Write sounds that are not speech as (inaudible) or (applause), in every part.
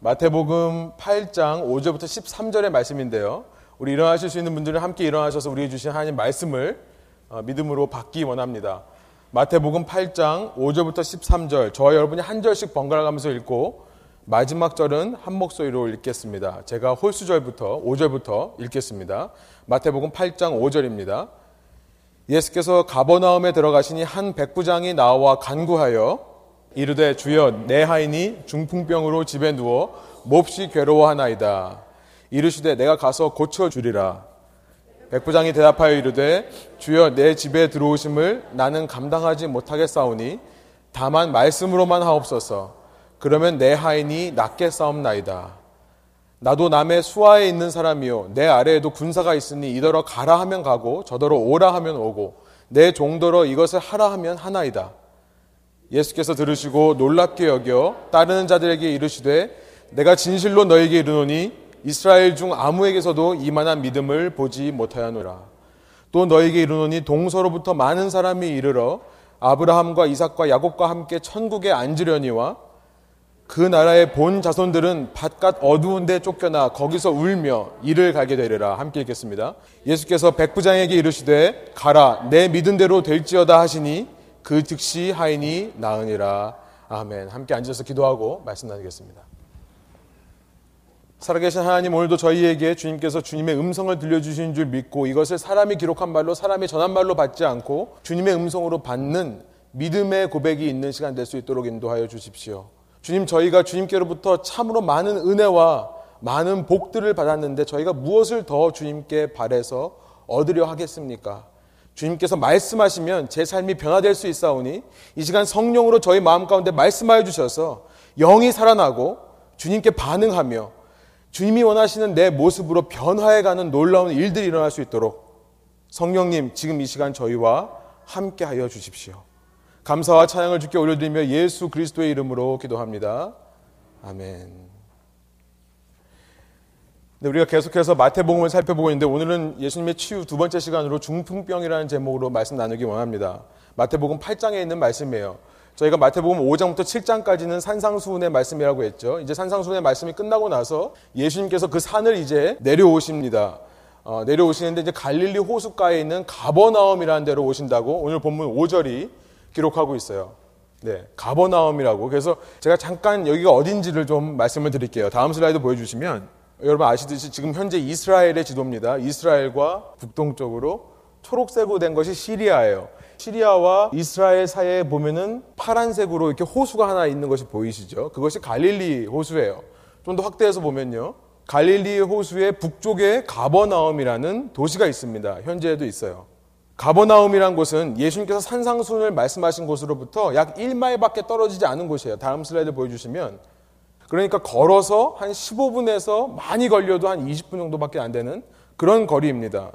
마태복음 8장 5절부터 13절의 말씀인데요. 우리 일어나실 수 있는 분들은 함께 일어나셔서 우리에게 주신 하나님 말씀을 어, 믿음으로 받기 원합니다. 마태복음 8장 5절부터 13절 저와 여러분이 한 절씩 번갈아 가면서 읽고 마지막 절은 한 목소리로 읽겠습니다. 제가 홀수절부터 5절부터 읽겠습니다. 마태복음 8장 5절입니다. 예수께서 가버나움에 들어가시니 한 백부장이 나와 간구하여 이르되 주여 내 하인이 중풍병으로 집에 누워 몹시 괴로워하나이다. 이르시되 내가 가서 고쳐 주리라. 백부장이 대답하여 이르되 주여 내 집에 들어오심을 나는 감당하지 못하겠사오니 다만 말씀으로만 하옵소서. 그러면 내 하인이 낫게 싸움나이다. 나도 남의 수하에 있는 사람이요 내 아래에도 군사가 있으니 이더러 가라 하면 가고 저더러 오라 하면 오고 내 종더러 이것을 하라 하면 하나이다. 예수께서 들으시고 놀랍게 여겨 따르는 자들에게 이르시되 내가 진실로 너에게 이르노니 이스라엘 중 아무에게서도 이만한 믿음을 보지 못하였노라. 또 너에게 이르노니 동서로부터 많은 사람이 이르러 아브라함과 이삭과 야곱과 함께 천국에 앉으려니와 그 나라의 본 자손들은 바깥 어두운 데 쫓겨나 거기서 울며 이를 가게 되리라. 함께 읽겠습니다. 예수께서 백부장에게 이르시되 가라 내 믿은 대로 될지어다 하시니 그 즉시 하인이 나으니라. 아멘. 함께 앉아서 기도하고 말씀 나누겠습니다. 살아계신 하나님 오늘도 저희에게 주님께서 주님의 음성을 들려주신 줄 믿고 이것을 사람이 기록한 말로 사람이 전한 말로 받지 않고 주님의 음성으로 받는 믿음의 고백이 있는 시간 될 수 있도록 인도하여 주십시오. 주님 저희가 주님께로부터 참으로 많은 은혜와 많은 복들을 받았는데 저희가 무엇을 더 주님께 바래서 얻으려 하겠습니까? 주님께서 말씀하시면 제 삶이 변화될 수 있사오니 이 시간 성령으로 저희 마음 가운데 말씀하여 주셔서 영이 살아나고 주님께 반응하며 주님이 원하시는 내 모습으로 변화해가는 놀라운 일들이 일어날 수 있도록 성령님 지금 이 시간 저희와 함께 하여 주십시오. 감사와 찬양을 주께 올려드리며 예수 그리스도의 이름으로 기도합니다. 아멘. 네, 우리가 계속해서 마태복음을 살펴보고 있는데 오늘은 예수님의 치유 두 번째 시간으로 중풍병이라는 제목으로 말씀 나누기 원합니다. 마태복음 8장에 있는 말씀이에요. 저희가 마태복음 5장부터 7장까지는 산상수훈의 말씀이라고 했죠. 이제 산상수훈의 말씀이 끝나고 나서 예수님께서 그 산을 이제 내려오십니다. 어, 내려오시는데 이제 갈릴리 호숫가에 있는 가버나움이라는 데로 오신다고 오늘 본문 5절이 기록하고 있어요. 네, 가버나움이라고. 그래서 제가 잠깐 여기가 어딘지를 좀 말씀을 드릴게요. 다음 슬라이드 보여주시면 여러분 아시듯이 지금 현재 이스라엘의 지도입니다. 이스라엘과 북동쪽으로 초록색으로 된 것이 시리아예요. 시리아와 이스라엘 사이에 보면은 파란색으로 이렇게 호수가 하나 있는 것이 보이시죠? 그것이 갈릴리 호수예요. 좀 더 확대해서 보면요. 갈릴리 호수의 북쪽에 가버나움이라는 도시가 있습니다. 현재에도 있어요. 가버나움이란 곳은 예수님께서 산상순을 말씀하신 곳으로부터 약 1마일밖에 떨어지지 않은 곳이에요. 다음 슬라이드 보여주시면 그러니까 걸어서 한 15분에서 많이 걸려도 한 20분 정도밖에 안 되는 그런 거리입니다.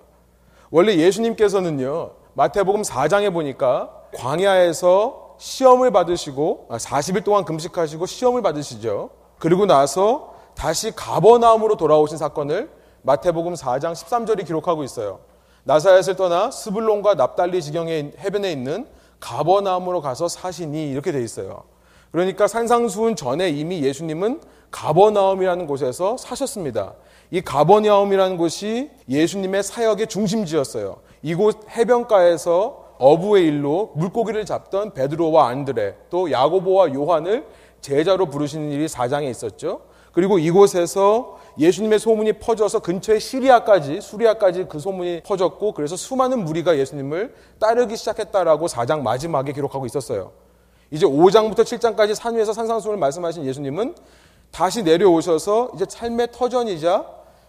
원래 예수님께서는요, 마태복음 4장에 보니까 광야에서 시험을 받으시고 40일 아, 동안 금식하시고 시험을 받으시죠. 그리고 나서 다시 가버나움으로 돌아오신 사건을 마태복음 4장 13절이 기록하고 있어요. 나사렛을 떠나 스불론과 납달리 지경의 해변에 있는 가버나움으로 가서 사시니 이렇게 돼 있어요. 그러니까 산상수훈 전에 이미 예수님은 가버나움이라는 곳에서 사셨습니다. 이 가버나움이라는 곳이 예수님의 사역의 중심지였어요. 이곳 해변가에서 어부의 일로 물고기를 잡던 베드로와 안드레 또 야고보와 요한을 제자로 부르시는 일이 사장에 있었죠. 그리고 이곳에서 예수님의 소문이 퍼져서 근처의 시리아까지 수리아까지 그 소문이 퍼졌고 그래서 수많은 무리가 예수님을 따르기 시작했다라고 사장 마지막에 기록하고 있었어요. 이제 5장부터 7장까지 산 위에서 산상수훈을 말씀하신 예수님은 다시 내려오셔서 이제 삶의 터전이자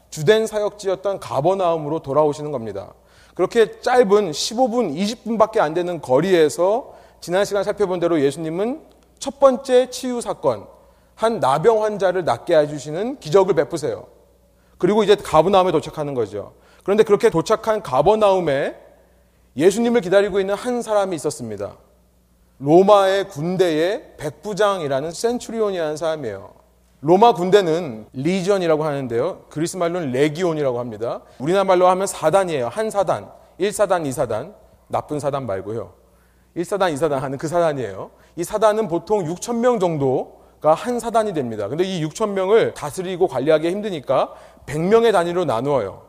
주된 사역지였던 가버나움으로 돌아오시는 겁니다. 그렇게 짧은 15분, 20분밖에 안 되는 거리에서 지난 시간 살펴본 대로 예수님은 첫 번째 치유 사건, 한 나병 환자를 낫게 해주시는 기적을 베푸세요. 그리고 이제 가버나움에 도착하는 거죠. 그런데 그렇게 도착한 가버나움에 예수님을 기다리고 있는 한 사람이 있었습니다. 로마의 군대의 백부장이라는 센츄리온이라는 사람이에요. 로마 군대는 리전이라고 하는데요. 그리스 말로는 레기온이라고 합니다. 우리나라 말로 하면 사단이에요. 한 사단, 1사단, 2사단, 나쁜 사단 말고요. 1사단, 2사단 하는 그 사단이에요. 이 사단은 보통 6천 명 정도 한 사단이 됩니다. 근데 이 6천 명을 다스리고 관리하기 힘드니까 100명의 단위로 나누어요.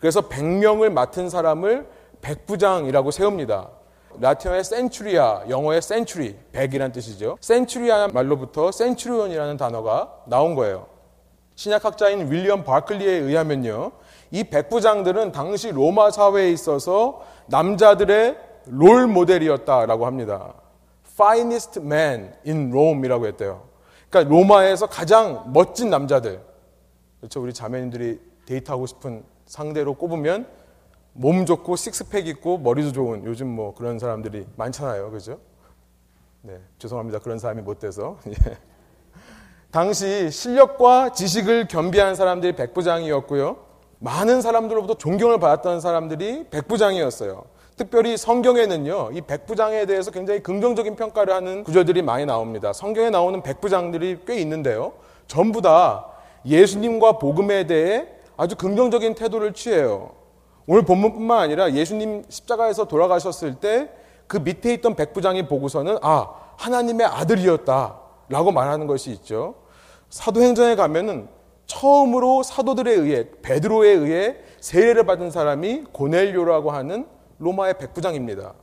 그래서 100명을 맡은 사람을 백부장이라고 세웁니다. 라틴어의 센츄리아, 영어의 센츄리, 백이란 뜻이죠. 센츄리아 말로부터 센츄리온이라는 단어가 나온 거예요. 신약학자인 윌리엄 바클리에 의하면요. 이 백부장들은 당시 로마 사회에 있어서 남자들의 롤 모델이었다라고 합니다. finest man in Rome이라고 했대요. 그러니까 로마에서 가장 멋진 남자들. 그렇죠. 우리 자매님들이 데이트하고 싶은 상대로 꼽으면 몸 좋고 식스팩 있고 머리도 좋은 요즘 뭐 그런 사람들이 많잖아요. 그죠? 네. 죄송합니다. 그런 사람이 못 돼서. (laughs) 예. 당시 실력과 지식을 겸비한 사람들이 백부장이었고요. 많은 사람들로부터 존경을 받았던 사람들이 백부장이었어요. 특별히 성경에는요, 이 백부장에 대해서 굉장히 긍정적인 평가를 하는 구절들이 많이 나옵니다. 성경에 나오는 백부장들이 꽤 있는데요. 전부 다 예수님과 복음에 대해 아주 긍정적인 태도를 취해요. 오늘 본문뿐만 아니라 예수님 십자가에서 돌아가셨을 때 그 밑에 있던 백부장이 보고서는 아, 하나님의 아들이었다. 라고 말하는 것이 있죠. 사도행전에 가면은 처음으로 사도들에 의해 베드로에 의해 세례를 받은 사람이 고넬료라고 하는 로마의 백부장입니다.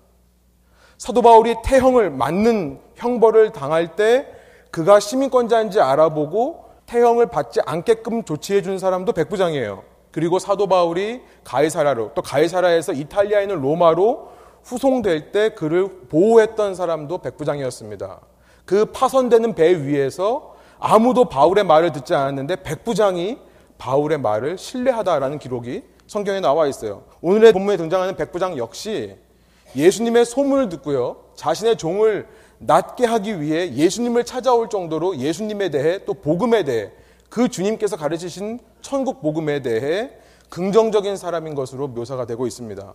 사도 바울이 태형을 맞는 형벌을 당할 때 그가 시민권자인지 알아보고 태형을 받지 않게끔 조치해 준 사람도 백부장이에요. 그리고 사도 바울이 가이사라로 또 가이사라에서 이탈리아에 있는 로마로 후송될 때 그를 보호했던 사람도 백부장이었습니다. 그 파손되는 배 위에서 아무도 바울의 말을 듣지 않았는데 백부장이 바울의 말을 신뢰하다라는 기록이 성경에 나와 있어요. 오늘의 본문에 등장하는 백부장 역시 예수님의 소문을 듣고요. 자신의 종을 낫게 하기 위해 예수님을 찾아올 정도로 예수님에 대해 또 복음에 대해 그 주님께서 가르치신 천국 복음에 대해 긍정적인 사람인 것으로 묘사가 되고 있습니다.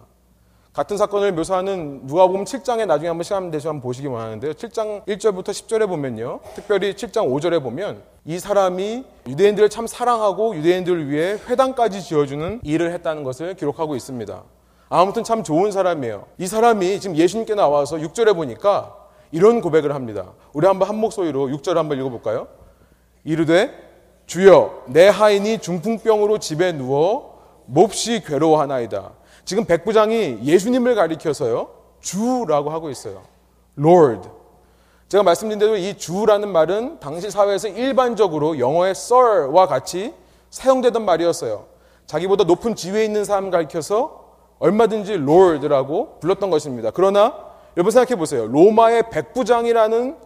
같은 사건을 묘사하는 누가복음 7장에 나중에 한번 시간 되시면 한번 보시기 원하는데요. 7장 1절부터 10절에 보면요. 특별히 7장 5절에 보면 이 사람이 유대인들을 참 사랑하고 유대인들을 위해 회당까지 지어주는 일을 했다는 것을 기록하고 있습니다. 아무튼 참 좋은 사람이에요. 이 사람이 지금 예수님께 나와서 6절에 보니까 이런 고백을 합니다. 우리 한번 한 목소리로 6절 한번 읽어볼까요? 이르되 주여 내 하인이 중풍병으로 집에 누워 몹시 괴로워하나이다. 지금 백부장이 예수님을 가리켜서요. 주라고 하고 있어요. Lord. 제가 말씀드린 대로 이 주라는 말은 당시 사회에서 일반적으로 영어의 sir와 같이 사용되던 말이었어요. 자기보다 높은 지위에 있는 사람 가리켜서 얼마든지 Lord라고 불렀던 것입니다. 그러나 여러분 생각해 보세요. 로마의 백부장이라는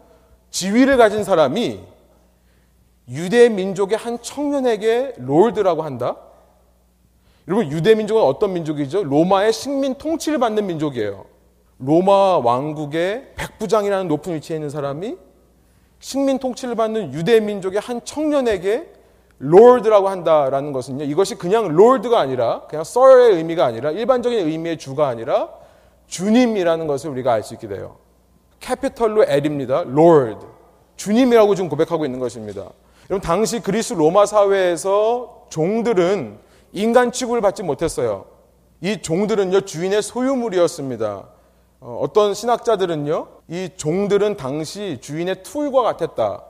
지위를 가진 사람이 유대 민족의 한 청년에게 Lord라고 한다? 여러분 유대 민족은 어떤 민족이죠? 로마의 식민 통치를 받는 민족이에요. 로마 왕국의 백부장이라는 높은 위치에 있는 사람이 식민 통치를 받는 유대 민족의 한 청년에게 Lord라고 한다라는 것은요. 이것이 그냥 Lord가 아니라 그냥 Sir의 의미가 아니라 일반적인 의미의 주가 아니라 주님이라는 것을 우리가 알 수 있게 돼요. capital로 L입니다. Lord. 주님이라고 지금 고백하고 있는 것입니다. 여러분 당시 그리스 로마 사회에서 종들은 인간 취급을 받지 못했어요. 이 종들은요, 주인의 소유물이었습니다. 어, 떤 신학자들은요, 이 종들은 당시 주인의 tool과 같았다.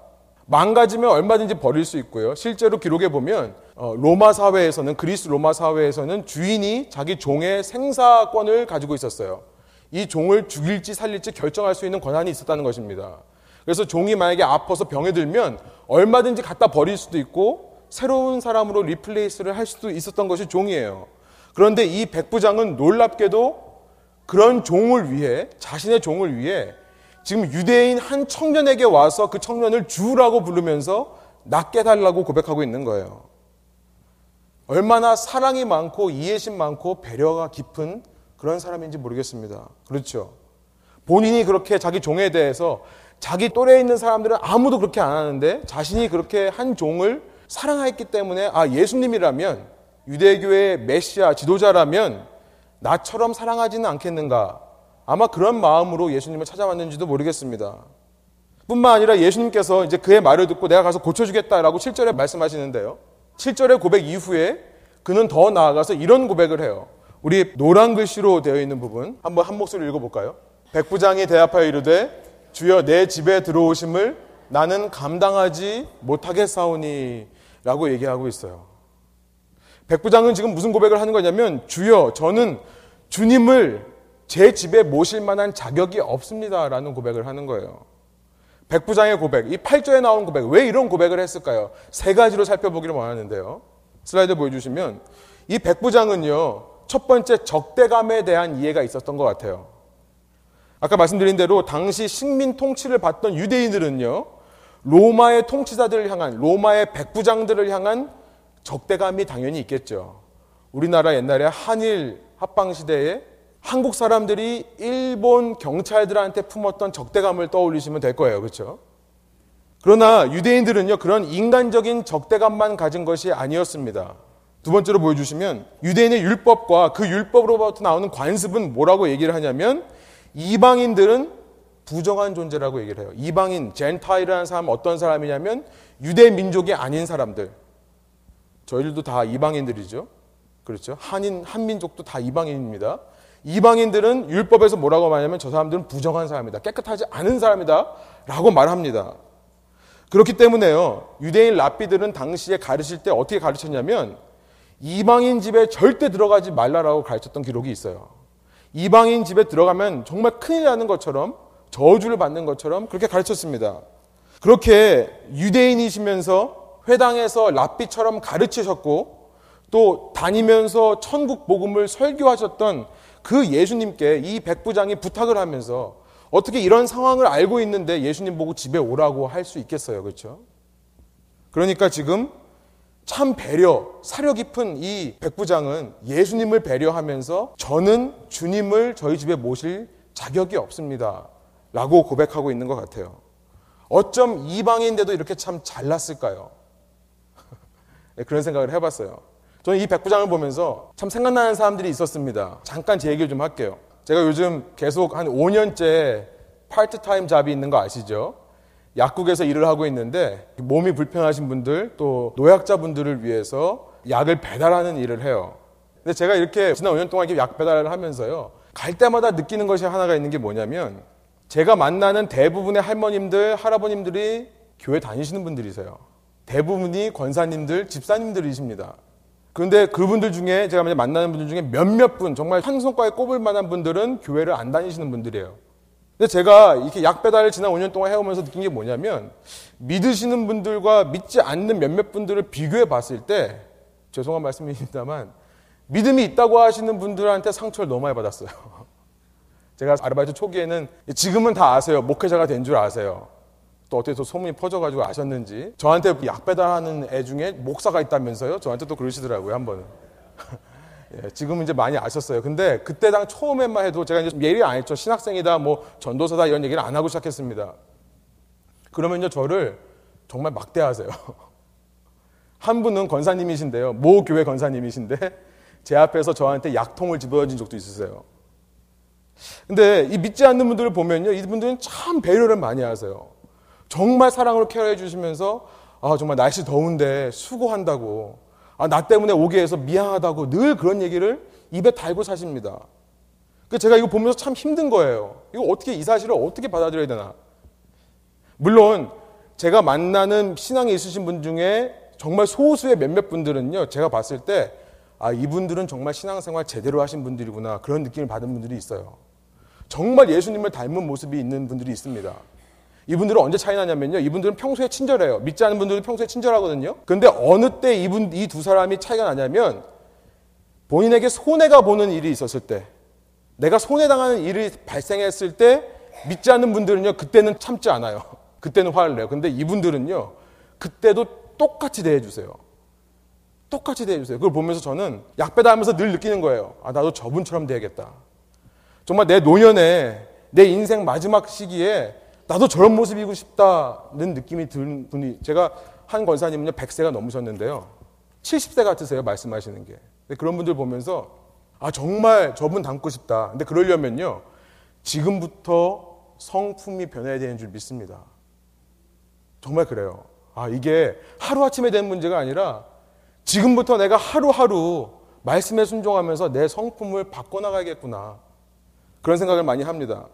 망가지면 얼마든지 버릴 수 있고요. 실제로 기록해 보면 어, 로마 사회에서는 그리스 로마 사회에서는 주인이 자기 종의 생사권을 가지고 있었어요. 이 종을 죽일지 살릴지 결정할 수 있는 권한이 있었다는 것입니다. 그래서 종이 만약에 아파서 병에 들면 얼마든지 갖다 버릴 수도 있고 새로운 사람으로 리플레이스를 할 수도 있었던 것이 종이에요. 그런데 이 백부장은 놀랍게도 그런 종을 위해 자신의 종을 위해 지금 유대인 한 청년에게 와서 그 청년을 주라고 부르면서 낫게 달라고 고백하고 있는 거예요. 얼마나 사랑이 많고 이해심 많고 배려가 깊은 그런 사람인지 모르겠습니다. 그렇죠. 본인이 그렇게 자기 종에 대해서 자기 또래에 있는 사람들은 아무도 그렇게 안 하는데 자신이 그렇게 한 종을 사랑했기 때문에 아 예수님이라면 유대교의 메시아 지도자라면 나처럼 사랑하지는 않겠는가 아마 그런 마음으로 예수님을 찾아왔는지도 모르겠습니다. 뿐만 아니라 예수님께서 이제 그의 말을 듣고 내가 가서 고쳐주겠다라고 7절에 말씀하시는데요. 7절의 고백 이후에 그는 더 나아가서 이런 고백을 해요. 우리 노란 글씨로 되어 있는 부분 한번 한 목소리 읽어볼까요? 백부장이 대답하여 이르되 주여 내 집에 들어오심을 나는 감당하지 못하겠사오니 라고 얘기하고 있어요. 백부장은 지금 무슨 고백을 하는 거냐면 주여 저는 주님을 제 집에 모실 만한 자격이 없습니다. 라는 고백을 하는 거예요. 백부장의 고백, 이 8절에 나온 고백, 왜 이런 고백을 했을까요? 세 가지로 살펴보기를 원하는데요. 슬라이드 보여주시면 이 백부장은요, 첫 번째 적대감에 대한 이해가 있었던 것 같아요. 아까 말씀드린 대로 당시 식민 통치를 받던 유대인들은요, 로마의 통치자들을 향한, 로마의 백부장들을 향한 적대감이 당연히 있겠죠. 우리나라 옛날에 한일 합방 시대에 한국 사람들이 일본 경찰들한테 품었던 적대감을 떠올리시면 될 거예요. 그렇죠? 그러나 유대인들은요, 그런 인간적인 적대감만 가진 것이 아니었습니다. 두 번째로 보여주시면 유대인의 율법과 그 율법으로부터 나오는 관습은 뭐라고 얘기를 하냐면 이방인들은 부정한 존재라고 얘기를 해요. 이방인, 젠타이라는 사람은 어떤 사람이냐면 유대 민족이 아닌 사람들. 저희들도 다 이방인들이죠. 그렇죠. 한인, 한민족도 다 이방인입니다. 이방인들은 율법에서 뭐라고 말하냐면 저 사람들은 부정한 사람이다. 깨끗하지 않은 사람이다. 라고 말합니다. 그렇기 때문에요. 유대인 랍비들은 당시에 가르칠 때 어떻게 가르쳤냐면 이방인 집에 절대 들어가지 말라라고 가르쳤던 기록이 있어요. 이방인 집에 들어가면 정말 큰일 나는 것처럼 저주를 받는 것처럼 그렇게 가르쳤습니다. 그렇게 유대인이시면서 회당에서 랍비처럼 가르치셨고 또 다니면서 천국 복음을 설교하셨던 그 예수님께 이 백부장이 부탁을 하면서 어떻게 이런 상황을 알고 있는데 예수님 보고 집에 오라고 할 수 있겠어요. 그렇죠? 그러니까 지금 참 배려, 사려 깊은 이 백부장은 예수님을 배려하면서 저는 주님을 저희 집에 모실 자격이 없습니다. 라고 고백하고 있는 것 같아요. 어쩜 이방인데도 이렇게 참 잘났을까요? (laughs) 네, 그런 생각을 해봤어요. 저는 이 백부장을 보면서 참 생각나는 사람들이 있었습니다. 잠깐 제 얘기를 좀 할게요. 제가 요즘 계속 한 5년째 파트타임 잡이 있는 거 아시죠? 약국에서 일을 하고 있는데 몸이 불편하신 분들 또 노약자분들을 위해서 약을 배달하는 일을 해요. 근데 제가 이렇게 지난 5년 동안 이렇게 약 배달을 하면서요. 갈 때마다 느끼는 것이 하나가 있는 게 뭐냐면 제가 만나는 대부분의 할머님들, 할아버님들이 교회 다니시는 분들이세요. 대부분이 권사님들, 집사님들이십니다. 그런데 그분들 중에 제가 만나는 분들 중에 몇몇 분, 정말 한 손가락에 꼽을 만한 분들은 교회를 안 다니시는 분들이에요. 근데 제가 이렇게 약 배달을 지난 5년 동안 해오면서 느낀 게 뭐냐면 믿으시는 분들과 믿지 않는 몇몇 분들을 비교해 봤을 때 죄송한 말씀입니다만 믿음이 있다고 하시는 분들한테 상처를 너무 많이 받았어요. (laughs) 제가 아르바이트 초기에는 지금은 다 아세요. 목회자가 된 줄 아세요. 또 어떻게 또 소문이 퍼져가지고 아셨는지 저한테 약 배달하는 애 중에 목사가 있다면서요? 저한테 또 그러시더라고요 한 번은. (laughs) 예, 지금은 이제 많이 아셨어요. 근데 그때 당 처음에만 해도 제가 이제 예리 안 했죠. 신학생이다, 뭐 전도사다 이런 얘기를 안 하고 시작했습니다. 그러면요 저를 정말 막대하세요. (laughs) 한 분은 권사님이신데요. 모 교회 권사님이신데 제 앞에서 저한테 약통을 집어준 적도 있으세요. 근데 이 믿지 않는 분들을 보면요. 이분들은 참 배려를 많이 하세요. 정말 사랑으로 케어해 주시면서 아, 정말 날씨 더운데 수고한다고. 아, 나 때문에 오게 해서 미안하다고 늘 그런 얘기를 입에 달고 사십니다. 그 제가 이거 보면서 참 힘든 거예요. 이거 어떻게 이 사실을 어떻게 받아들여야 되나? 물론 제가 만나는 신앙에 있으신 분 중에 정말 소수의 몇몇 분들은요. 제가 봤을 때 아, 이분들은 정말 신앙생활 제대로 하신 분들이구나. 그런 느낌을 받은 분들이 있어요. 정말 예수님을 닮은 모습이 있는 분들이 있습니다. 이분들은 언제 차이 나냐면요. 이분들은 평소에 친절해요. 믿지 않는 분들도 평소에 친절하거든요. 근데 어느 때 이분, 이 두 사람이 차이가 나냐면 본인에게 손해가 보는 일이 있었을 때, 내가 손해당하는 일이 발생했을 때 믿지 않는 분들은요. 그때는 참지 않아요. (laughs) 그때는 화를 내요. 근데 이분들은요. 그때도 똑같이 대해 주세요. 똑같이 대해 주세요. 그걸 보면서 저는 약배달하면서 늘 느끼는 거예요. 아, 나도 저분처럼 돼야겠다. 정말 내 노년에 내 인생 마지막 시기에 나도 저런 모습이고 싶다는 느낌이 드는 분이 제가 한 권사님은요 100세가 넘으셨는데요. 70세 같으세요 말씀하시는 게. 그런 분들 보면서 아 정말 저분 닮고 싶다. 근데 그러려면요 지금부터 성품이 변해야 되는 줄 믿습니다. 정말 그래요. 아 이게 하루아침에 된 문제가 아니라 지금부터 내가 하루하루 말씀에 순종하면서 내 성품을 바꿔나가겠구나. 그런 생각을 많이 합니다.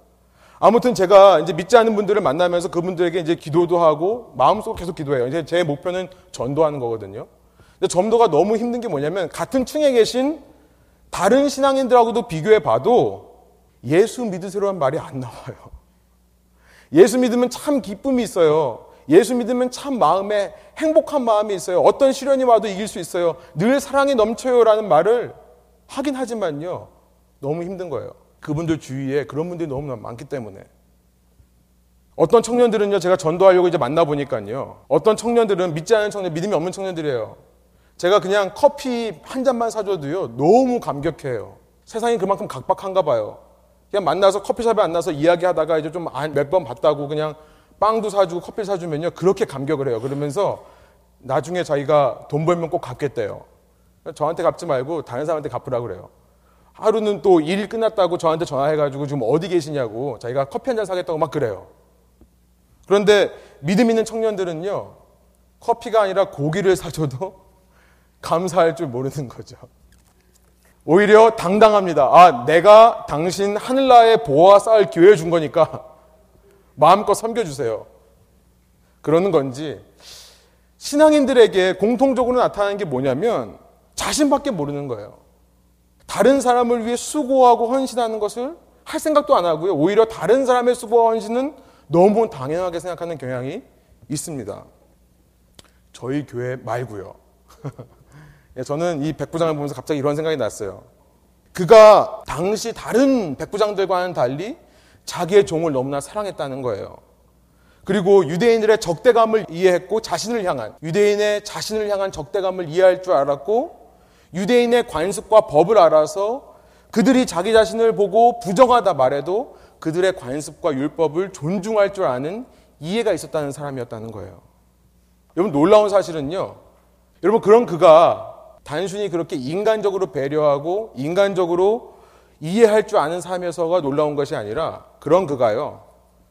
아무튼 제가 이제 믿지 않는 분들을 만나면서 그분들에게 이제 기도도 하고 마음속으로 계속 기도해요. 이제 제 목표는 전도하는 거거든요. 근데 전도가 너무 힘든 게 뭐냐면 같은 층에 계신 다른 신앙인들하고도 비교해 봐도 예수 믿으세요라는 말이 안 나와요. 예수 믿으면 참 기쁨이 있어요. 예수 믿으면 참 마음에 행복한 마음이 있어요. 어떤 시련이 와도 이길 수 있어요. 늘 사랑이 넘쳐요라는 말을 하긴 하지만요. 너무 힘든 거예요. 그분들 주위에 그런 분들이 너무 많기 때문에. 어떤 청년들은요, 제가 전도하려고 이제 만나보니까요. 어떤 청년들은 믿지 않는 청년, 믿음이 없는 청년들이에요. 제가 그냥 커피 한 잔만 사줘도요, 너무 감격해요. 세상이 그만큼 각박한가 봐요. 그냥 만나서 커피숍에 만나서 이야기하다가 이제 좀 몇 번 봤다고 그냥 빵도 사주고 커피 사주면요, 그렇게 감격을 해요. 그러면서 나중에 자기가 돈 벌면 꼭 갚겠대요. 저한테 갚지 말고 다른 사람한테 갚으라고 그래요. 하루는 또 일 끝났다고 저한테 전화해가지고 지금 어디 계시냐고 자기가 커피 한 잔 사겠다고 막 그래요. 그런데 믿음 있는 청년들은요, 커피가 아니라 고기를 사줘도 (laughs) 감사할 줄 모르는 거죠. 오히려 당당합니다. 아, 내가 당신 하늘나라의 보호와 쌓을 기회를 준 거니까 (laughs) 마음껏 섬겨주세요. 그러는 건지, 신앙인들에게 공통적으로 나타나는 게 뭐냐면 자신밖에 모르는 거예요. 다른 사람을 위해 수고하고 헌신하는 것을 할 생각도 안 하고요. 오히려 다른 사람의 수고와 헌신은 너무 당연하게 생각하는 경향이 있습니다. 저희 교회 말고요. (laughs) 예, 저는 이 백부장을 보면서 갑자기 이런 생각이 났어요. 그가 당시 다른 백부장들과는 달리 자기의 종을 너무나 사랑했다는 거예요. 그리고 유대인들의 적대감을 이해했고 자신을 향한 유대인의 자신을 향한 적대감을 이해할 줄 알았고 유대인의 관습과 법을 알아서 그들이 자기 자신을 보고 부정하다 말해도 그들의 관습과 율법을 존중할 줄 아는 이해가 있었다는 사람이었다는 거예요. 여러분 놀라운 사실은요. 여러분 그런 그가 단순히 그렇게 인간적으로 배려하고 인간적으로 이해할 줄 아는 삶에서가 놀라운 것이 아니라 그런 그가요.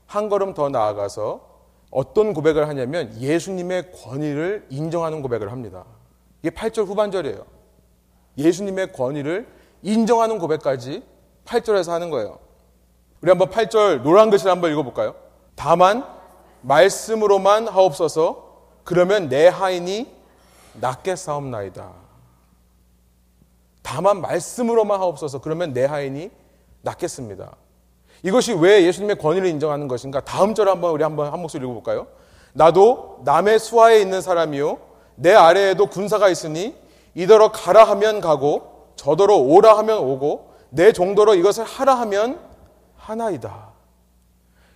한 걸음 더 나아가서 어떤 고백을 하냐면 예수님의 권위를 인정하는 고백을 합니다. 이게 8절 후반절이에요. 예수님의 권위를 인정하는 고백까지 8절에서 하는 거예요. 우리 한번 8절 노란 글씨를 한번 읽어볼까요? 다만 말씀으로만 하옵소서 그러면 내 하인이 낫게 싸움나이다. 다만 말씀으로만 하옵소서 그러면 내 하인이 낫겠습니다. 이것이 왜 예수님의 권위를 인정하는 것인가? 다음 절 한번 우리 한번 한 목소리 읽어볼까요? 나도 남의 수하에 있는 사람이요 내 아래에도 군사가 있으니 이더러 가라 하면 가고 저더러 오라 하면 오고 내 정도로 이것을 하라 하면 하나이다.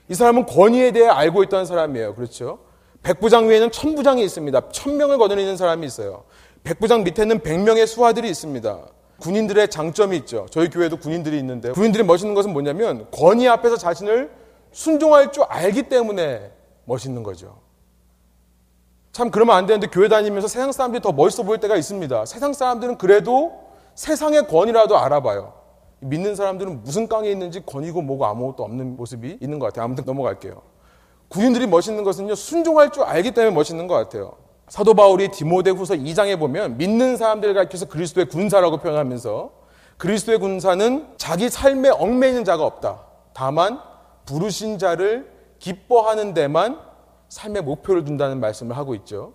이 사람은 권위에 대해 알고 있던 사람이에요. 그렇죠? 백부장 위에는 천부장이 있습니다. 천명을 거느리는 사람이 있어요. 백부장 밑에는 백명의 수하들이 있습니다. 군인들의 장점이 있죠. 저희 교회도 군인들이 있는데 군인들이 멋있는 것은 뭐냐면 권위 앞에서 자신을 순종할 줄 알기 때문에 멋있는 거죠. 참 그러면 안 되는데 교회 다니면서 세상 사람들이 더 멋있어 보일 때가 있습니다. 세상 사람들은 그래도 세상의 권위라도 알아봐요. 믿는 사람들은 무슨 깡에 있는지 권위고 뭐고 아무것도 없는 모습이 있는 것 같아요. 아무튼 넘어갈게요. 군인들이 멋있는 것은요, 순종할 줄 알기 때문에 멋있는 것 같아요. 사도 바울이 디모데 후서 2장에 보면 믿는 사람들을 가리켜서 그리스도의 군사라고 표현하면서 그리스도의 군사는 자기 삶에 얽매이는 자가 없다. 다만 부르신 자를 기뻐하는 데만 삶의 목표를 둔다는 말씀을 하고 있죠.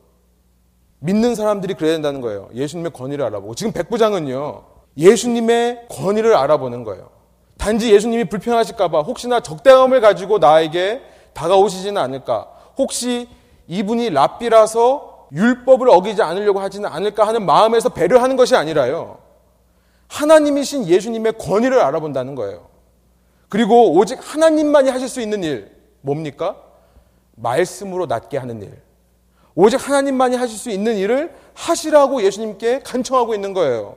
믿는 사람들이 그래야 된다는 거예요. 예수님의 권위를 알아보고. 지금 백부장은요, 예수님의 권위를 알아보는 거예요. 단지 예수님이 불편하실까봐 혹시나 적대감을 가지고 나에게 다가오시지는 않을까. 혹시 이분이 랍비라서 율법을 어기지 않으려고 하지는 않을까 하는 마음에서 배려하는 것이 아니라요. 하나님이신 예수님의 권위를 알아본다는 거예요. 그리고 오직 하나님만이 하실 수 있는 일, 뭡니까? 말씀으로 낫게 하는 일. 오직 하나님만이 하실 수 있는 일을 하시라고 예수님께 간청하고 있는 거예요.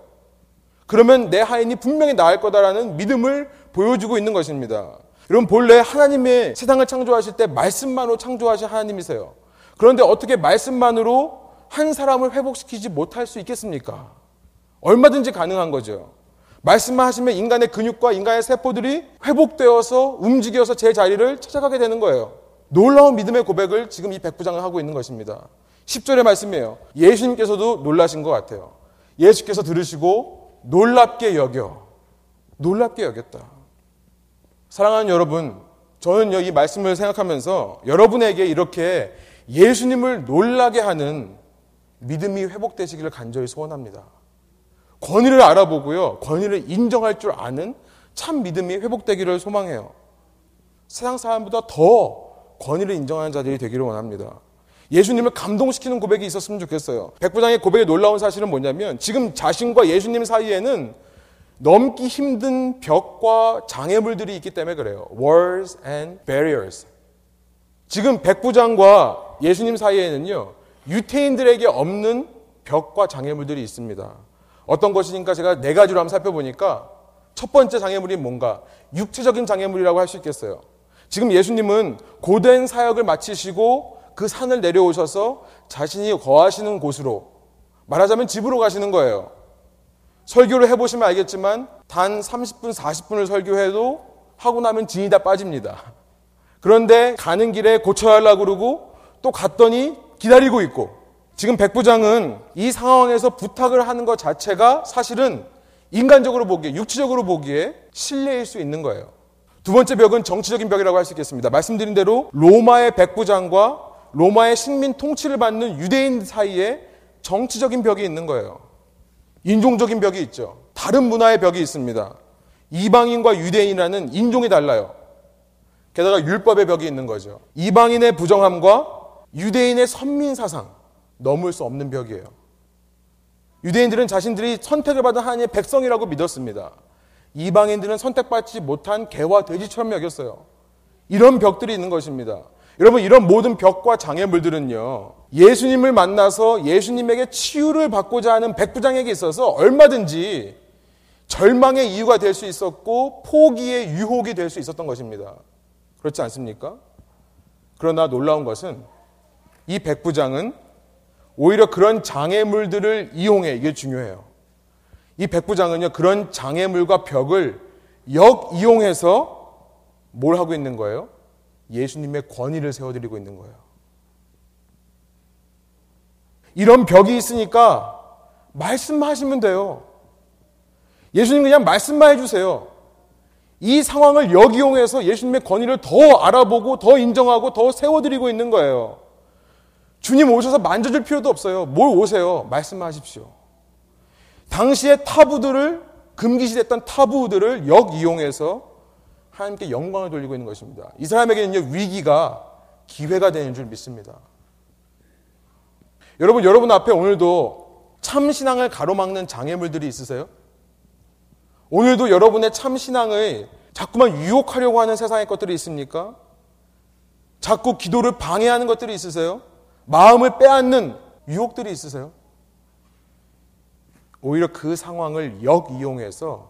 그러면 내 하인이 분명히 나을 거다라는 믿음을 보여주고 있는 것입니다. 여러분, 본래 하나님의 세상을 창조하실 때 말씀만으로 창조하신 하나님이세요. 그런데 어떻게 말씀만으로 한 사람을 회복시키지 못할 수 있겠습니까? 얼마든지 가능한 거죠. 말씀만 하시면 인간의 근육과 인간의 세포들이 회복되어서 움직여서 제 자리를 찾아가게 되는 거예요. 놀라운 믿음의 고백을 지금 이 백부장을 하고 있는 것입니다. 10절의 말씀이에요. 예수님께서도 놀라신 것 같아요. 예수께서 들으시고 놀랍게 여겨. 놀랍게 여겼다. 사랑하는 여러분, 저는요, 이 말씀을 생각하면서 여러분에게 이렇게 예수님을 놀라게 하는 믿음이 회복되시기를 간절히 소원합니다. 권위를 알아보고요, 권위를 인정할 줄 아는 참 믿음이 회복되기를 소망해요. 세상 사람보다 더 권위를 인정하는 자들이 되기를 원합니다. 예수님을 감동시키는 고백이 있었으면 좋겠어요. 백부장의 고백의 놀라운 사실은 뭐냐면 지금 자신과 예수님 사이에는 넘기 힘든 벽과 장애물들이 있기 때문에 그래요. walls and barriers. 지금 백부장과 예수님 사이에는요, 유태인들에게 없는 벽과 장애물들이 있습니다. 어떤 것이니까 제가 네 가지로 한번 살펴보니까 첫 번째 장애물이 뭔가 육체적인 장애물이라고 할 수 있겠어요. 지금 예수님은 고된 사역을 마치시고 그 산을 내려오셔서 자신이 거하시는 곳으로 말하자면 집으로 가시는 거예요. 설교를 해보시면 알겠지만 단 30분, 40분을 설교해도 하고 나면 진이 다 빠집니다. 그런데 가는 길에 고쳐야 하려고 그러고 또 갔더니 기다리고 있고 지금 백부장은 이 상황에서 부탁을 하는 것 자체가 사실은 인간적으로 보기에, 육체적으로 보기에 신뢰일 수 있는 거예요. 두 번째 벽은 정치적인 벽이라고 할 수 있겠습니다. 말씀드린 대로 로마의 백부장과 로마의 식민 통치를 받는 유대인 사이에 정치적인 벽이 있는 거예요. 인종적인 벽이 있죠. 다른 문화의 벽이 있습니다. 이방인과 유대인이라는 인종이 달라요. 게다가 율법의 벽이 있는 거죠. 이방인의 부정함과 유대인의 선민 사상 넘을 수 없는 벽이에요. 유대인들은 자신들이 선택을 받은 하나님의 백성이라고 믿었습니다. 이방인들은 선택받지 못한 개와 돼지처럼 여겼어요. 이런 벽들이 있는 것입니다. 여러분 이런 모든 벽과 장애물들은요. 예수님을 만나서 예수님에게 치유를 받고자 하는 백부장에게 있어서 얼마든지 절망의 이유가 될 수 있었고 포기의 유혹이 될 수 있었던 것입니다. 그렇지 않습니까? 그러나 놀라운 것은 이 백부장은 오히려 그런 장애물들을 이용해 이게 중요해요. 이 백부장은요 그런 장애물과 벽을 역 이용해서 뭘 하고 있는 거예요? 예수님의 권위를 세워드리고 있는 거예요. 이런 벽이 있으니까 말씀하시면 돼요. 예수님 그냥 말씀만 해주세요. 이 상황을 역이용해서 예수님의 권위를 더 알아보고 더 인정하고 더 세워드리고 있는 거예요. 주님 오셔서 만져줄 필요도 없어요. 뭘 오세요? 말씀만 하십시오. 당시의 타부들을 금기시됐던 타부들을 역이용해서 하나님께 영광을 돌리고 있는 것입니다. 이 사람에게는 위기가 기회가 되는 줄 믿습니다. 여러분, 여러분 앞에 오늘도 참 신앙을 가로막는 장애물들이 있으세요? 오늘도 여러분의 참 신앙을 자꾸만 유혹하려고 하는 세상의 것들이 있습니까? 자꾸 기도를 방해하는 것들이 있으세요? 마음을 빼앗는 유혹들이 있으세요? 오히려 그 상황을 역이용해서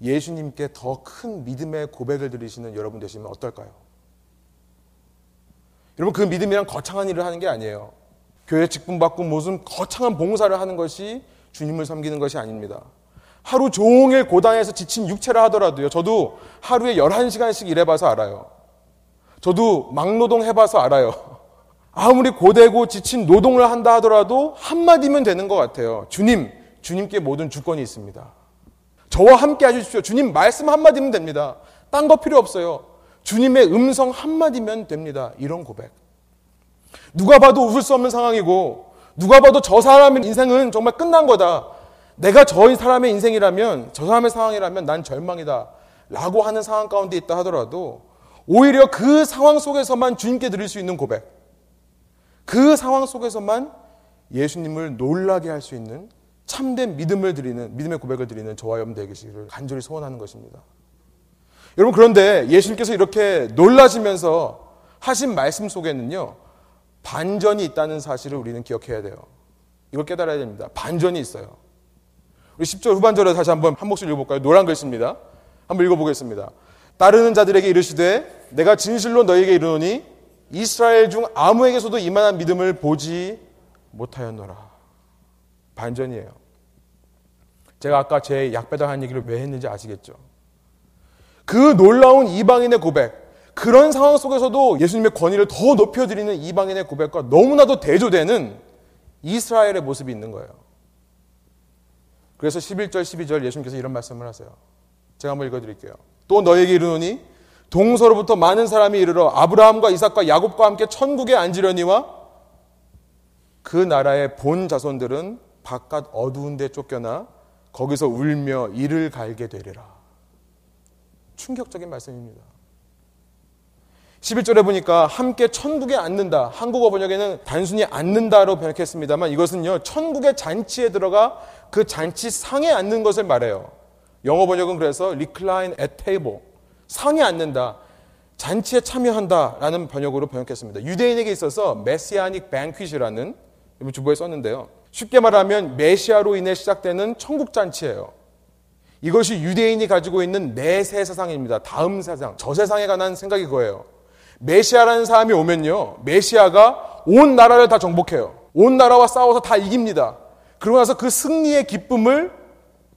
예수님께 더 큰 믿음의 고백을 드리시는 여러분 되시면 어떨까요? 여러분 그 믿음이란 거창한 일을 하는 게 아니에요. 교회 직분 받고 무슨 거창한 봉사를 하는 것이 주님을 섬기는 것이 아닙니다. 하루 종일 고단해서 지친 육체를 하더라도요. 저도 하루에 11시간씩 일해봐서 알아요. 저도 막노동 해봐서 알아요. 아무리 고되고 지친 노동을 한다 하더라도 한마디면 되는 것 같아요. 주님, 주님께 모든 주권이 있습니다. 저와 함께 해주십시오. 주님 말씀 한마디면 됩니다. 딴 거 필요 없어요. 주님의 음성 한마디면 됩니다. 이런 고백. 누가 봐도 웃을 수 없는 상황이고, 누가 봐도 저 사람의 인생은 정말 끝난 거다. 내가 저 사람의 인생이라면, 저 사람의 상황이라면 난 절망이다. 라고 하는 상황 가운데 있다 하더라도, 오히려 그 상황 속에서만 주님께 드릴 수 있는 고백. 그 상황 속에서만 예수님을 놀라게 할 수 있는 참된 믿음을 드리는 믿음의 고백을 드리는 저와 여러분 되시기를 간절히 소원하는 것입니다. 여러분 그런데 예수님께서 이렇게 놀라시면서 하신 말씀 속에는요 반전이 있다는 사실을 우리는 기억해야 돼요. 이걸 깨달아야 됩니다. 반전이 있어요. 우리 10절 후반절에 다시 한번 한 목소리 읽어볼까요? 노란 글씨입니다. 한번 읽어보겠습니다. 따르는 자들에게 이르시되 내가 진실로 너에게 이르노니 이스라엘 중 아무에게서도 이만한 믿음을 보지 못하였노라. 반전이에요. 제가 아까 제 약배당한 얘기를 왜 했는지 아시겠죠? 그 놀라운 이방인의 고백, 그런 상황 속에서도 예수님의 권위를 더 높여드리는 이방인의 고백과 너무나도 대조되는 이스라엘의 모습이 있는 거예요. 그래서 11절, 12절 예수님께서 이런 말씀을 하세요. 제가 한번 읽어드릴게요. 또 너에게 이르노니 동서로부터 많은 사람이 이르러 아브라함과 이삭과 야곱과 함께 천국에 앉으려니와 그 나라의 본 자손들은 바깥 어두운 데 쫓겨나 거기서 울며 이를 갈게 되리라. 충격적인 말씀입니다. 11절에 보니까 함께 천국에 앉는다. 한국어 번역에는 단순히 앉는다로 번역했습니다만 이것은요, 천국의 잔치에 들어가 그 잔치 상에 앉는 것을 말해요. 영어 번역은 그래서 recline at table. 상에 앉는다. 잔치에 참여한다 라는 번역으로 번역했습니다. 유대인에게 있어서 메시아닉 뱅퀴시라는 주보에 썼는데요. 쉽게 말하면 메시아로 인해 시작되는 천국 잔치예요. 이것이 유대인이 가지고 있는 내세 세상입니다. 다음 세상, 저 세상에 관한 생각이 그거예요. 메시아라는 사람이 오면요. 메시아가 온 나라를 다 정복해요. 온 나라와 싸워서 다 이깁니다. 그러고 나서 그 승리의 기쁨을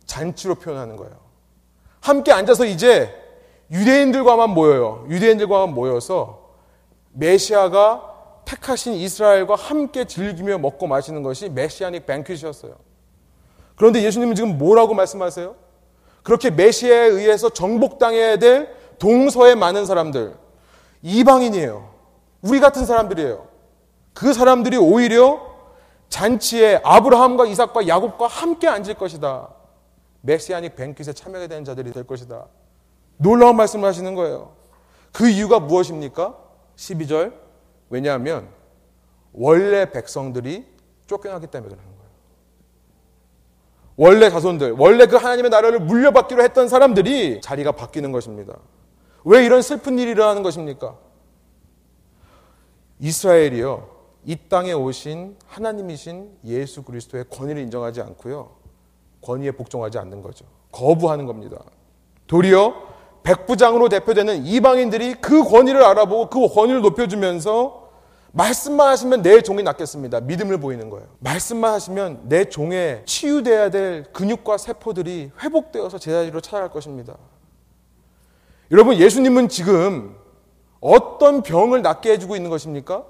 잔치로 표현하는 거예요. 함께 앉아서 이제 유대인들과만 모여요. 유대인들과만 모여서 메시아가 택하신 이스라엘과 함께 즐기며 먹고 마시는 것이 메시아닉 뱅퀴시였어요. 그런데 예수님은 지금 뭐라고 말씀하세요? 그렇게 메시아에 의해서 정복당해야 될 동서의 많은 사람들, 이방인이에요. 우리 같은 사람들이에요. 그 사람들이 오히려 잔치에 아브라함과 이삭과 야곱과 함께 앉을 것이다. 메시아닉 뱅킷에 참여하게 되는 자들이 될 것이다. 놀라운 말씀을 하시는 거예요. 그 이유가 무엇입니까? 12절. 왜냐하면 원래 백성들이 쫓겨나기 때문에 그러는 거예요. 원래 자손들, 원래 그 하나님의 나라를 물려받기로 했던 사람들이 자리가 바뀌는 것입니다. 왜 이런 슬픈 일이 일어나는 것입니까? 이스라엘이요. 이 땅에 오신 하나님이신 예수 그리스도의 권위를 인정하지 않고요. 권위에 복종하지 않는 거죠. 거부하는 겁니다. 도리어 백부장으로 대표되는 이방인들이 그 권위를 알아보고 그 권위를 높여주면서 말씀만 하시면 내 종이 낫겠습니다. 믿음을 보이는 거예요. 말씀만 하시면 내 종에 치유돼야 될 근육과 세포들이 회복되어서 제자리로 찾아갈 것입니다. 여러분, 예수님은 지금 어떤 병을 낫게 해주고 있는 것입니까?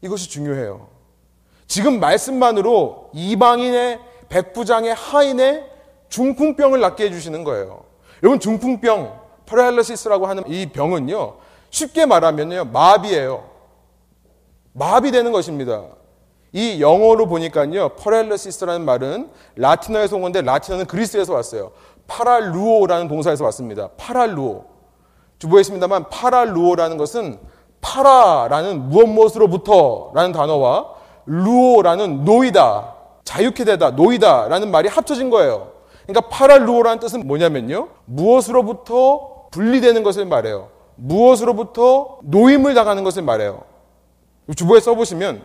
이것이 중요해요. 지금 말씀만으로 이방인의 백부장의 하인의 중풍병을 낫게 해주시는 거예요. 여러분, 중풍병, paralysis라고 하는 이 병은요, 쉽게 말하면요, 마비예요. 마비되는 것입니다. 이 영어로 보니까요, paralysis라는 말은 라틴어에서 온 건데 라틴어는 그리스에서 왔어요. παραλύω라는 동사에서 왔습니다. παραλύω. 주보했습니다만 파랄루오라는 것은 파라라는 무엇 무엇으로부터라는 단어와 루오라는 노이다, 자유케 되다, 노이다라는 말이 합쳐진 거예요. 그러니까 파랄루오라는 뜻은 뭐냐면요. 무엇으로부터 분리되는 것을 말해요. 무엇으로부터 노임을 당하는 것을 말해요. 주보에 써보시면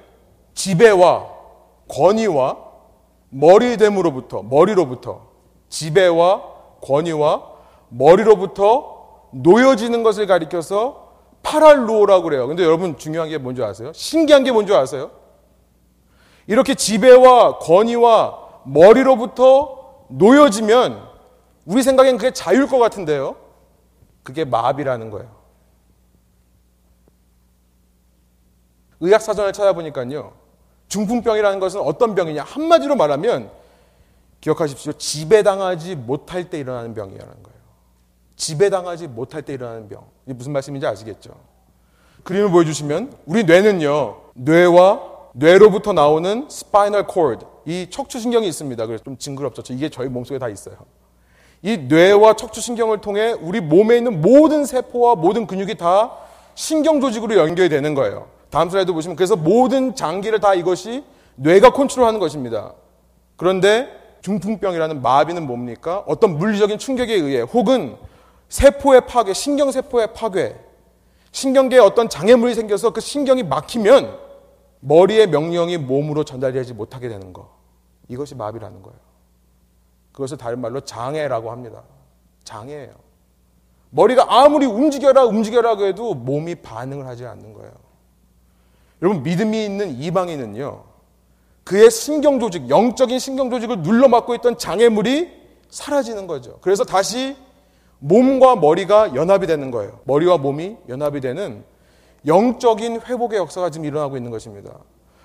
지배와 권위와 머리됨으로부터 머리로부터 지배와 권위와 머리로부터 놓여지는 것을 가리켜서 파랄루오라고 그래요. 근데 여러분 중요한 게 뭔지 아세요? 신기한 게 뭔지 아세요? 이렇게 지배와 권위와 머리로부터 놓여지면 우리 생각엔 그게 자유일 것 같은데요. 그게 마비라는 거예요. 의학사전을 찾아보니까요. 중풍병이라는 것은 어떤 병이냐? 한마디로 말하면 기억하십시오. 지배당하지 못할 때 일어나는 병이라는 거예요. 지배당하지 못할 때 일어나는 병. 이게 무슨 말씀인지 아시겠죠? 그림을 보여주시면 우리 뇌는요. 뇌와 뇌로부터 나오는 spinal cord, 이 척추신경이 있습니다. 그래서 좀 징그럽죠. 이게 저희 몸속에 다 있어요. 이 뇌와 척추신경을 통해 우리 몸에 있는 모든 세포와 모든 근육이 다 신경 조직으로 연결이 되는 거예요. 다음 슬라이드 보시면 그래서 모든 장기를 다 이것이 뇌가 컨트롤하는 것입니다. 그런데 중풍병이라는 마비는 뭡니까? 어떤 물리적인 충격에 의해 혹은 세포의 파괴, 신경세포의 파괴, 신경계에 어떤 장애물이 생겨서 그 신경이 막히면 머리의 명령이 몸으로 전달되지 못하게 되는 거. 이것이 마비라는 거예요. 그것을 다른 말로 장애라고 합니다. 장애예요. 머리가 아무리 움직여라 움직여라 해도 몸이 반응을 하지 않는 거예요. 여러분 믿음이 있는 이방인은요. 그의 신경 조직, 영적인 신경 조직을 눌러막고 있던 장애물이 사라지는 거죠. 그래서 다시 몸과 머리가 연합이 되는 거예요. 머리와 몸이 연합이 되는 영적인 회복의 역사가 지금 일어나고 있는 것입니다.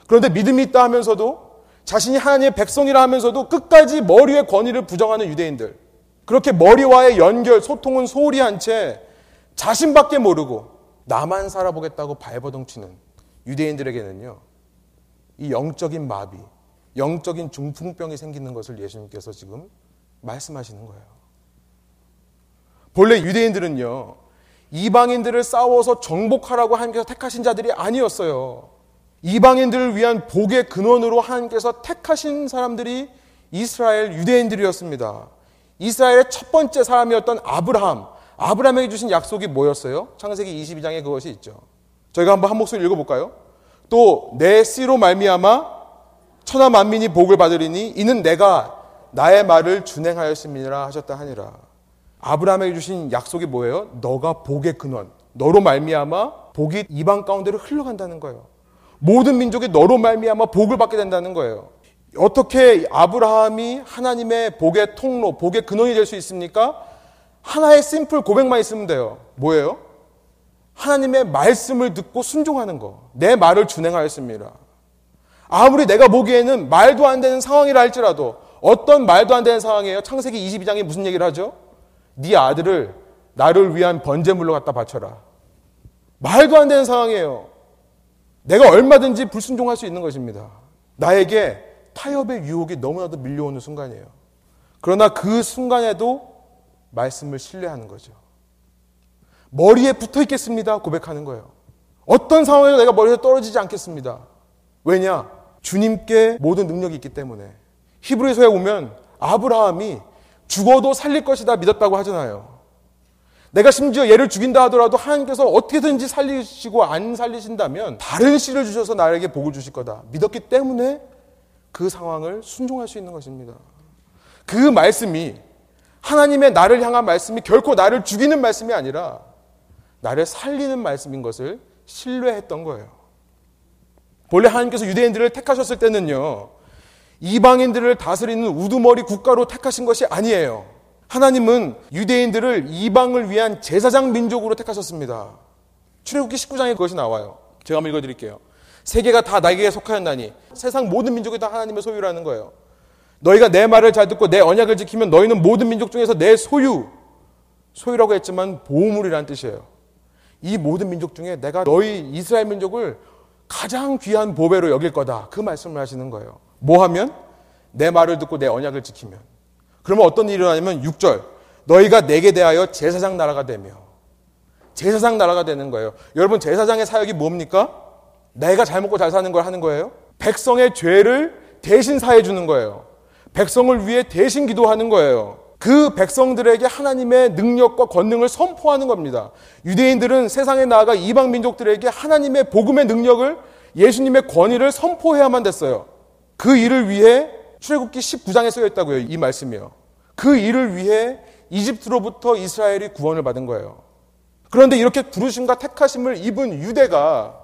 그런데 믿음이 있다 하면서도 자신이 하나님의 백성이라 하면서도 끝까지 머리의 권위를 부정하는 유대인들. 그렇게 머리와의 연결, 소통은 소홀히 한 채 자신밖에 모르고 나만 살아보겠다고 발버둥 치는 유대인들에게는요, 이 영적인 마비, 영적인 중풍병이 생기는 것을 예수님께서 지금 말씀하시는 거예요. 본래 유대인들은요, 이방인들을 싸워서 정복하라고 하나님께서 택하신 자들이 아니었어요. 이방인들을 위한 복의 근원으로 하나님께서 택하신 사람들이 이스라엘 유대인들이었습니다. 이스라엘의 첫 번째 사람이었던 아브라함. 아브라함에게 주신 약속이 뭐였어요? 창세기 22장에 그것이 있죠. 저희가 한번 한 목소리 읽어볼까요? 또 내 씨로 말미암아 천하 만민이 복을 받으리니 이는 내가 나의 말을 준행하였음이라 하셨다 하니라. 아브라함에게 주신 약속이 뭐예요? 너가 복의 근원, 너로 말미암아 복이 이방 가운데로 흘러간다는 거예요. 모든 민족이 너로 말미암아 복을 받게 된다는 거예요. 어떻게 아브라함이 하나님의 복의 통로, 복의 근원이 될 수 있습니까? 하나의 심플 고백만 있으면 돼요. 뭐예요? 하나님의 말씀을 듣고 순종하는 거. 내 말을 준행하였습니다. 아무리 내가 보기에는 말도 안 되는 상황이라 할지라도 어떤 말도 안 되는 상황이에요? 창세기 22장에 무슨 얘기를 하죠? 네 아들을 나를 위한 번제물로 갖다 바쳐라. 말도 안 되는 상황이에요. 내가 얼마든지 불순종할 수 있는 것입니다. 나에게 타협의 유혹이 너무나도 밀려오는 순간이에요. 그러나 그 순간에도 말씀을 신뢰하는 거죠. 머리에 붙어 있겠습니다. 고백하는 거예요. 어떤 상황에도 내가 머리에서 떨어지지 않겠습니다. 왜냐? 주님께 모든 능력이 있기 때문에. 히브리서에 보면 아브라함이 죽어도 살릴 것이다 믿었다고 하잖아요. 내가 심지어 얘를 죽인다 하더라도 하나님께서 어떻게든지 살리시고 안 살리신다면 다른 씨를 주셔서 나에게 복을 주실 거다. 믿었기 때문에 그 상황을 순종할 수 있는 것입니다. 그 말씀이 하나님의 나를 향한 말씀이 결코 나를 죽이는 말씀이 아니라 나를 살리는 말씀인 것을 신뢰했던 거예요. 본래 하나님께서 유대인들을 택하셨을 때는요, 이방인들을 다스리는 우두머리 국가로 택하신 것이 아니에요. 하나님은 유대인들을 이방을 위한 제사장 민족으로 택하셨습니다. 출애굽기 19장에 그것이 나와요. 제가 한번 읽어드릴게요. 세계가 다 나에게 속하였나니 세상 모든 민족이 다 하나님의 소유라는 거예요. 너희가 내 말을 잘 듣고 내 언약을 지키면 너희는 모든 민족 중에서 내 소유, 소유라고 했지만 보물이라는 뜻이에요. 이 모든 민족 중에 내가 너희 이스라엘 민족을 가장 귀한 보배로 여길 거다. 그 말씀을 하시는 거예요. 뭐 하면? 내 말을 듣고 내 언약을 지키면. 그러면 어떤 일이 일어나냐면 6절. 너희가 내게 대하여 제사장 나라가 되며. 제사장 나라가 되는 거예요. 여러분, 제사장의 사역이 뭡니까? 내가 잘 먹고 잘 사는 걸 하는 거예요. 백성의 죄를 대신 사해 주는 거예요. 백성을 위해 대신 기도하는 거예요. 그 백성들에게 하나님의 능력과 권능을 선포하는 겁니다. 유대인들은 세상에 나아가 이방 민족들에게 하나님의 복음의 능력을 예수님의 권위를 선포해야만 됐어요. 그 일을 위해 출애굽기 19장에 쓰여 있다고요. 이 말씀이요. 그 일을 위해 이집트로부터 이스라엘이 구원을 받은 거예요. 그런데 이렇게 부르심과 택하심을 입은 유대가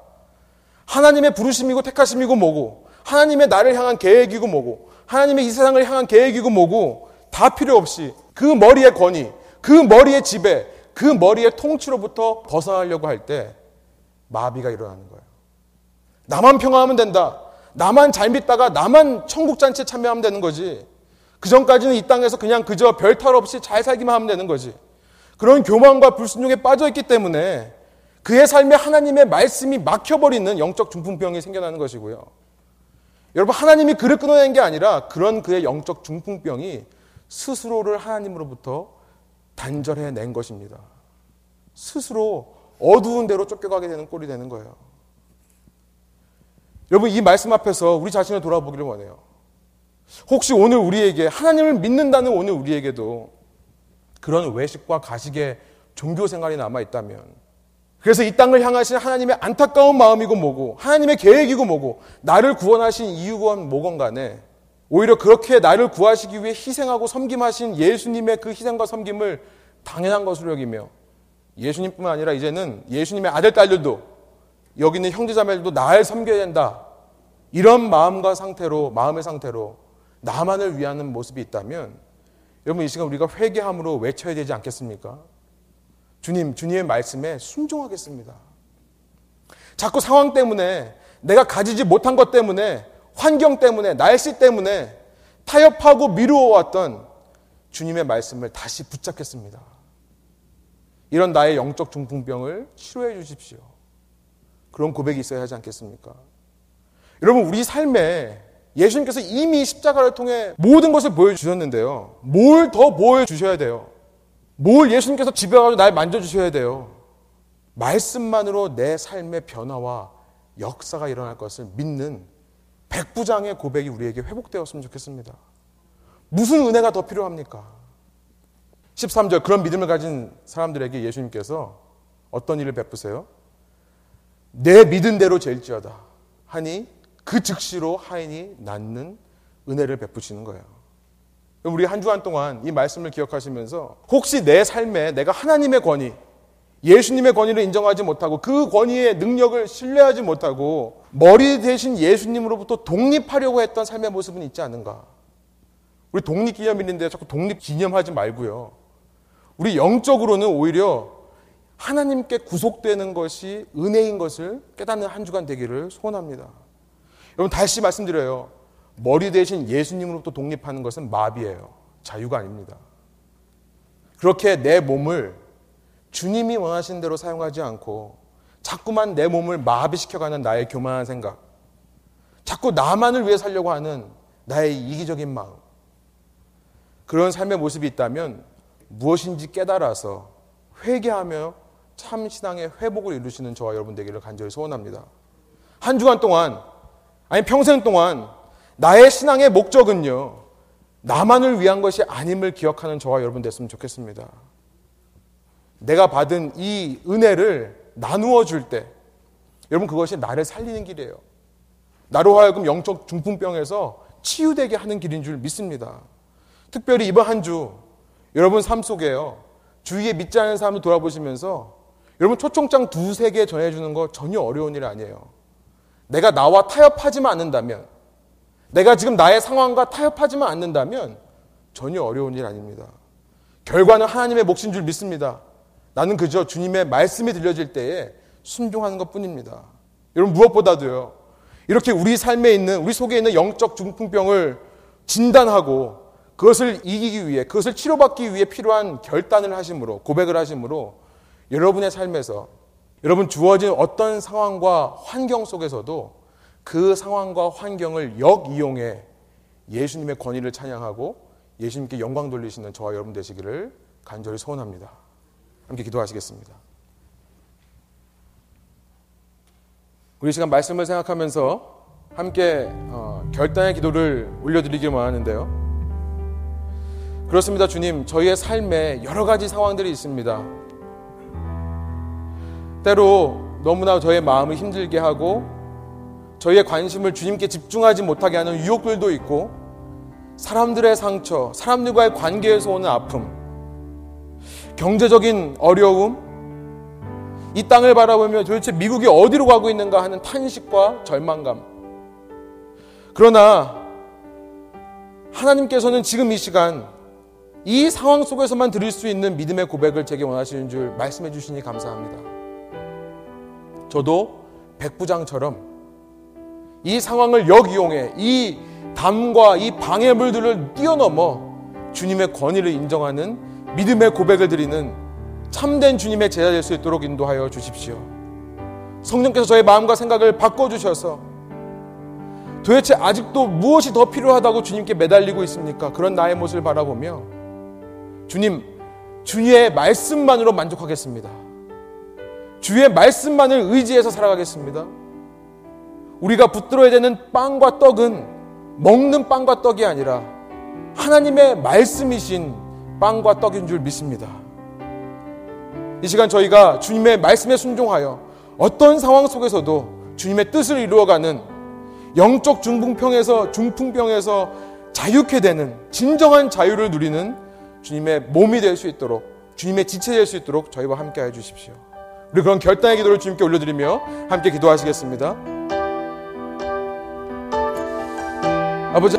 하나님의 부르심이고 택하심이고 뭐고 하나님의 나를 향한 계획이고 뭐고 하나님의 이 세상을 향한 계획이고 뭐고 다 필요 없이 그 머리의 권위, 그 머리의 지배, 그 머리의 통치로부터 벗어나려고 할 때 마비가 일어나는 거예요. 나만 평화하면 된다. 나만 잘 믿다가 나만 천국잔치에 참여하면 되는 거지. 그 전까지는 이 땅에서 그냥 그저 별 탈 없이 잘 살기만 하면 되는 거지. 그런 교만과 불순종에 빠져있기 때문에 그의 삶에 하나님의 말씀이 막혀버리는 영적 중풍병이 생겨나는 것이고요. 여러분, 하나님이 그를 끊어낸 게 아니라 그런 그의 영적 중풍병이 스스로를 하나님으로부터 단절해 낸 것입니다. 스스로 어두운 데로 쫓겨가게 되는 꼴이 되는 거예요. 여러분, 이 말씀 앞에서 우리 자신을 돌아보기를 원해요. 혹시 오늘 우리에게, 하나님을 믿는다는 오늘 우리에게도 그런 외식과 가식의 종교 생활이 남아 있다면, 그래서 이 땅을 향하신 하나님의 안타까운 마음이고 뭐고, 하나님의 계획이고 뭐고, 나를 구원하신 이유건 뭐건 간에, 오히려 그렇게 나를 구하시기 위해 희생하고 섬김하신 예수님의 그 희생과 섬김을 당연한 것으로 여기며 예수님뿐만 아니라 이제는 예수님의 아들, 딸들도 여기 있는 형제자매들도 나를 섬겨야 된다. 이런 마음과 상태로, 마음의 상태로 나만을 위하는 모습이 있다면 여러분 이 시간 우리가 회개함으로 외쳐야 되지 않겠습니까? 주님, 주님의 말씀에 순종하겠습니다. 자꾸 상황 때문에 내가 가지지 못한 것 때문에 환경 때문에, 날씨 때문에 타협하고 미루어왔던 주님의 말씀을 다시 붙잡겠습니다. 이런 나의 영적 중풍병을 치료해 주십시오. 그런 고백이 있어야 하지 않겠습니까? 여러분, 우리 삶에 예수님께서 이미 십자가를 통해 모든 것을 보여주셨는데요. 뭘 더 보여주셔야 돼요? 뭘 예수님께서 집에 가서 날 만져주셔야 돼요? 말씀만으로 내 삶의 변화와 역사가 일어날 것을 믿는 백부장의 고백이 우리에게 회복되었으면 좋겠습니다. 무슨 은혜가 더 필요합니까? 13절 그런 믿음을 가진 사람들에게 예수님께서 어떤 일을 베푸세요? 내 믿은 대로 될지어다 하니 그 즉시로 하인이 낫는 은혜를 베푸시는 거예요. 우리 한 주간 동안 이 말씀을 기억하시면서 혹시 내 삶에 내가 하나님의 권위, 예수님의 권위를 인정하지 못하고 그 권위의 능력을 신뢰하지 못하고 머리 대신 예수님으로부터 독립하려고 했던 삶의 모습은 있지 않은가? 우리 독립기념일인데 자꾸 독립기념하지 말고요. 우리 영적으로는 오히려 하나님께 구속되는 것이 은혜인 것을 깨닫는 한 주간 되기를 소원합니다. 여러분 다시 말씀드려요. 머리 대신 예수님으로부터 독립하는 것은 마비예요. 자유가 아닙니다. 그렇게 내 몸을 주님이 원하시는 대로 사용하지 않고 자꾸만 내 몸을 마비시켜가는 나의 교만한 생각, 자꾸 나만을 위해 살려고 하는 나의 이기적인 마음, 그런 삶의 모습이 있다면 무엇인지 깨달아서 회개하며 참 신앙의 회복을 이루시는 저와 여러분 되기를 간절히 소원합니다. 한 주간 동안, 아니 평생 동안 나의 신앙의 목적은요, 나만을 위한 것이 아님을 기억하는 저와 여러분 됐으면 좋겠습니다. 내가 받은 이 은혜를 나누어 줄 때, 여러분 그것이 나를 살리는 길이에요. 나로 하여금 영적 중풍병에서 치유되게 하는 길인 줄 믿습니다. 특별히 이번 한 주, 여러분 삶 속에요. 주위에 믿지 않는 사람을 돌아보시면서 여러분 초청장 두세 개 전해주는 거 전혀 어려운 일 아니에요. 내가 나와 타협하지만 않는다면, 내가 지금 나의 상황과 타협하지만 않는다면 전혀 어려운 일 아닙니다. 결과는 하나님의 몫인 줄 믿습니다. 나는 그저 주님의 말씀이 들려질 때에 순종하는 것 뿐입니다. 여러분, 무엇보다도요, 이렇게 우리 삶에 있는, 우리 속에 있는 영적 중풍병을 진단하고 그것을 이기기 위해, 그것을 치료받기 위해 필요한 결단을 하심으로, 고백을 하심으로 여러분의 삶에서 여러분 주어진 어떤 상황과 환경 속에서도 그 상황과 환경을 역이용해 예수님의 권위를 찬양하고 예수님께 영광 돌리시는 저와 여러분 되시기를 간절히 소원합니다. 함께 기도하시겠습니다. 우리 시간 말씀을 생각하면서 함께 어, 결단의 기도를 올려드리길 원하는데요. 그렇습니다, 주님. 저희의 삶에 여러 가지 상황들이 있습니다. 때로 너무나 저의 마음을 힘들게 하고 저희의 관심을 주님께 집중하지 못하게 하는 유혹들도 있고 사람들의 상처, 사람들과의 관계에서 오는 아픔, 경제적인 어려움, 이 땅을 바라보며 도대체 미국이 어디로 가고 있는가 하는 탄식과 절망감. 그러나 하나님께서는 지금 이 시간 이 상황 속에서만 드릴 수 있는 믿음의 고백을 제게 원하시는 줄 말씀해 주시니 감사합니다. 저도 백부장처럼 이 상황을 역이용해 이 담과 이 방해물들을 뛰어넘어 주님의 권위를 인정하는 믿음의 고백을 드리는 참된 주님의 제자 될 수 있도록 인도하여 주십시오. 성령께서 저의 마음과 생각을 바꿔주셔서 도대체 아직도 무엇이 더 필요하다고 주님께 매달리고 있습니까? 그런 나의 모습을 바라보며 주님, 주의 말씀만으로 만족하겠습니다. 주의 말씀만을 의지해서 살아가겠습니다. 우리가 붙들어야 되는 빵과 떡은 먹는 빵과 떡이 아니라 하나님의 말씀이신 빵과 떡인 줄 믿습니다. 이 시간 저희가 주님의 말씀에 순종하여 어떤 상황 속에서도 주님의 뜻을 이루어가는 영적 중풍병에서 중풍병에서 자유케 되는 진정한 자유를 누리는 주님의 몸이 될 수 있도록 주님의 지체 될 수 있도록 저희와 함께 해 주십시오. 우리 그런 결단의 기도를 주님께 올려드리며 함께 기도하시겠습니다. 아버지